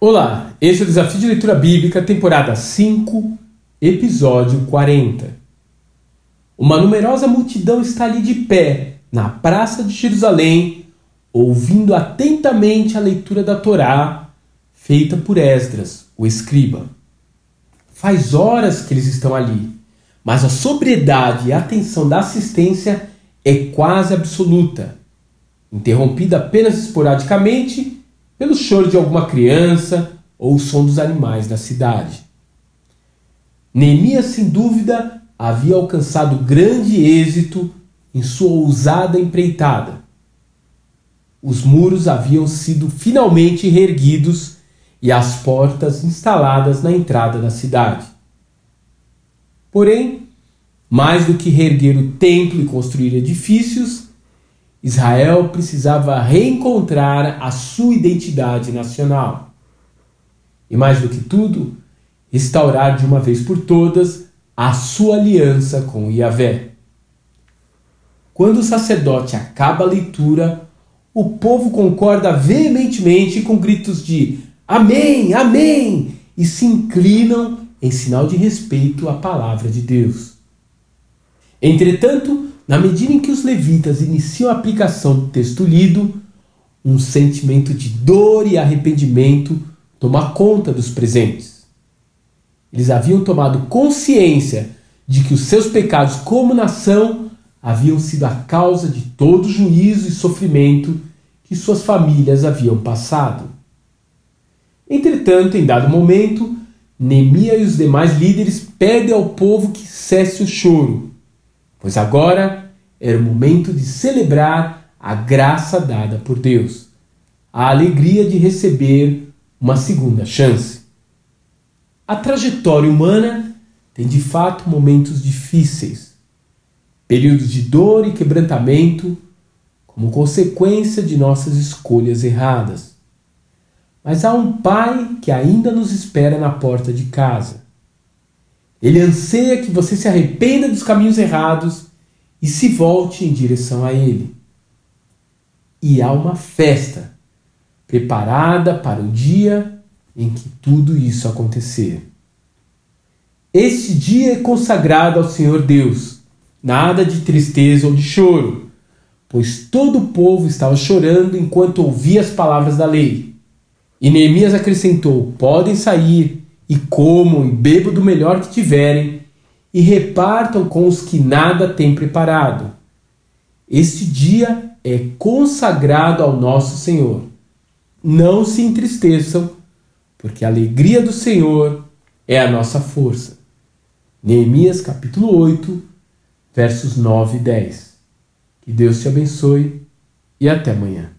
Olá, esse é o Desafio de Leitura Bíblica, temporada 5, episódio 40. Uma numerosa multidão está ali de pé, na praça de Jerusalém, ouvindo atentamente a leitura da Torá, feita por Esdras, o escriba. Faz horas que eles estão ali, mas a sobriedade e a atenção da assistência é quase absoluta, interrompida apenas esporadicamente pelo choro de alguma criança ou o som dos animais da cidade. Neemias, sem dúvida, havia alcançado grande êxito em sua ousada empreitada. Os muros haviam sido finalmente reerguidos e as portas instaladas na entrada da cidade. Porém, mais do que reerguer o templo e construir edifícios, Israel precisava reencontrar a sua identidade nacional. E mais do que tudo, restaurar de uma vez por todas a sua aliança com Yahvé. Quando o sacerdote acaba a leitura, o povo concorda veementemente com gritos de Amém, Amém! e se inclinam em sinal de respeito à palavra de Deus. Entretanto, na medida em que os levitas iniciam a aplicação do texto lido, um sentimento de dor e arrependimento toma conta dos presentes. Eles haviam tomado consciência de que os seus pecados como nação haviam sido a causa de todo o juízo e sofrimento que suas famílias haviam passado. Entretanto, em dado momento, Neemias e os demais líderes pedem ao povo que cesse o choro pois agora era o momento de celebrar a graça dada por Deus, a alegria de receber uma segunda chance. A trajetória humana tem de fato momentos difíceis, períodos de dor e quebrantamento como consequência de nossas escolhas erradas. Mas há um Pai que ainda nos espera na porta de casa ele anseia que você se arrependa dos caminhos errados e se volte em direção a Ele. E há uma festa preparada para o dia em que tudo isso acontecer. Este dia é consagrado ao Senhor Deus, nada de tristeza ou de choro, pois todo o povo estava chorando enquanto ouvia as palavras da lei. E Neemias acrescentou: Podem sair e comam e bebam do melhor que tiverem, e repartam com os que nada têm preparado. Este dia é consagrado ao nosso Senhor. Não se entristeçam, porque a alegria do Senhor é a nossa força. Neemias capítulo 8, versos 9 e 10. Que Deus te abençoe e até amanhã.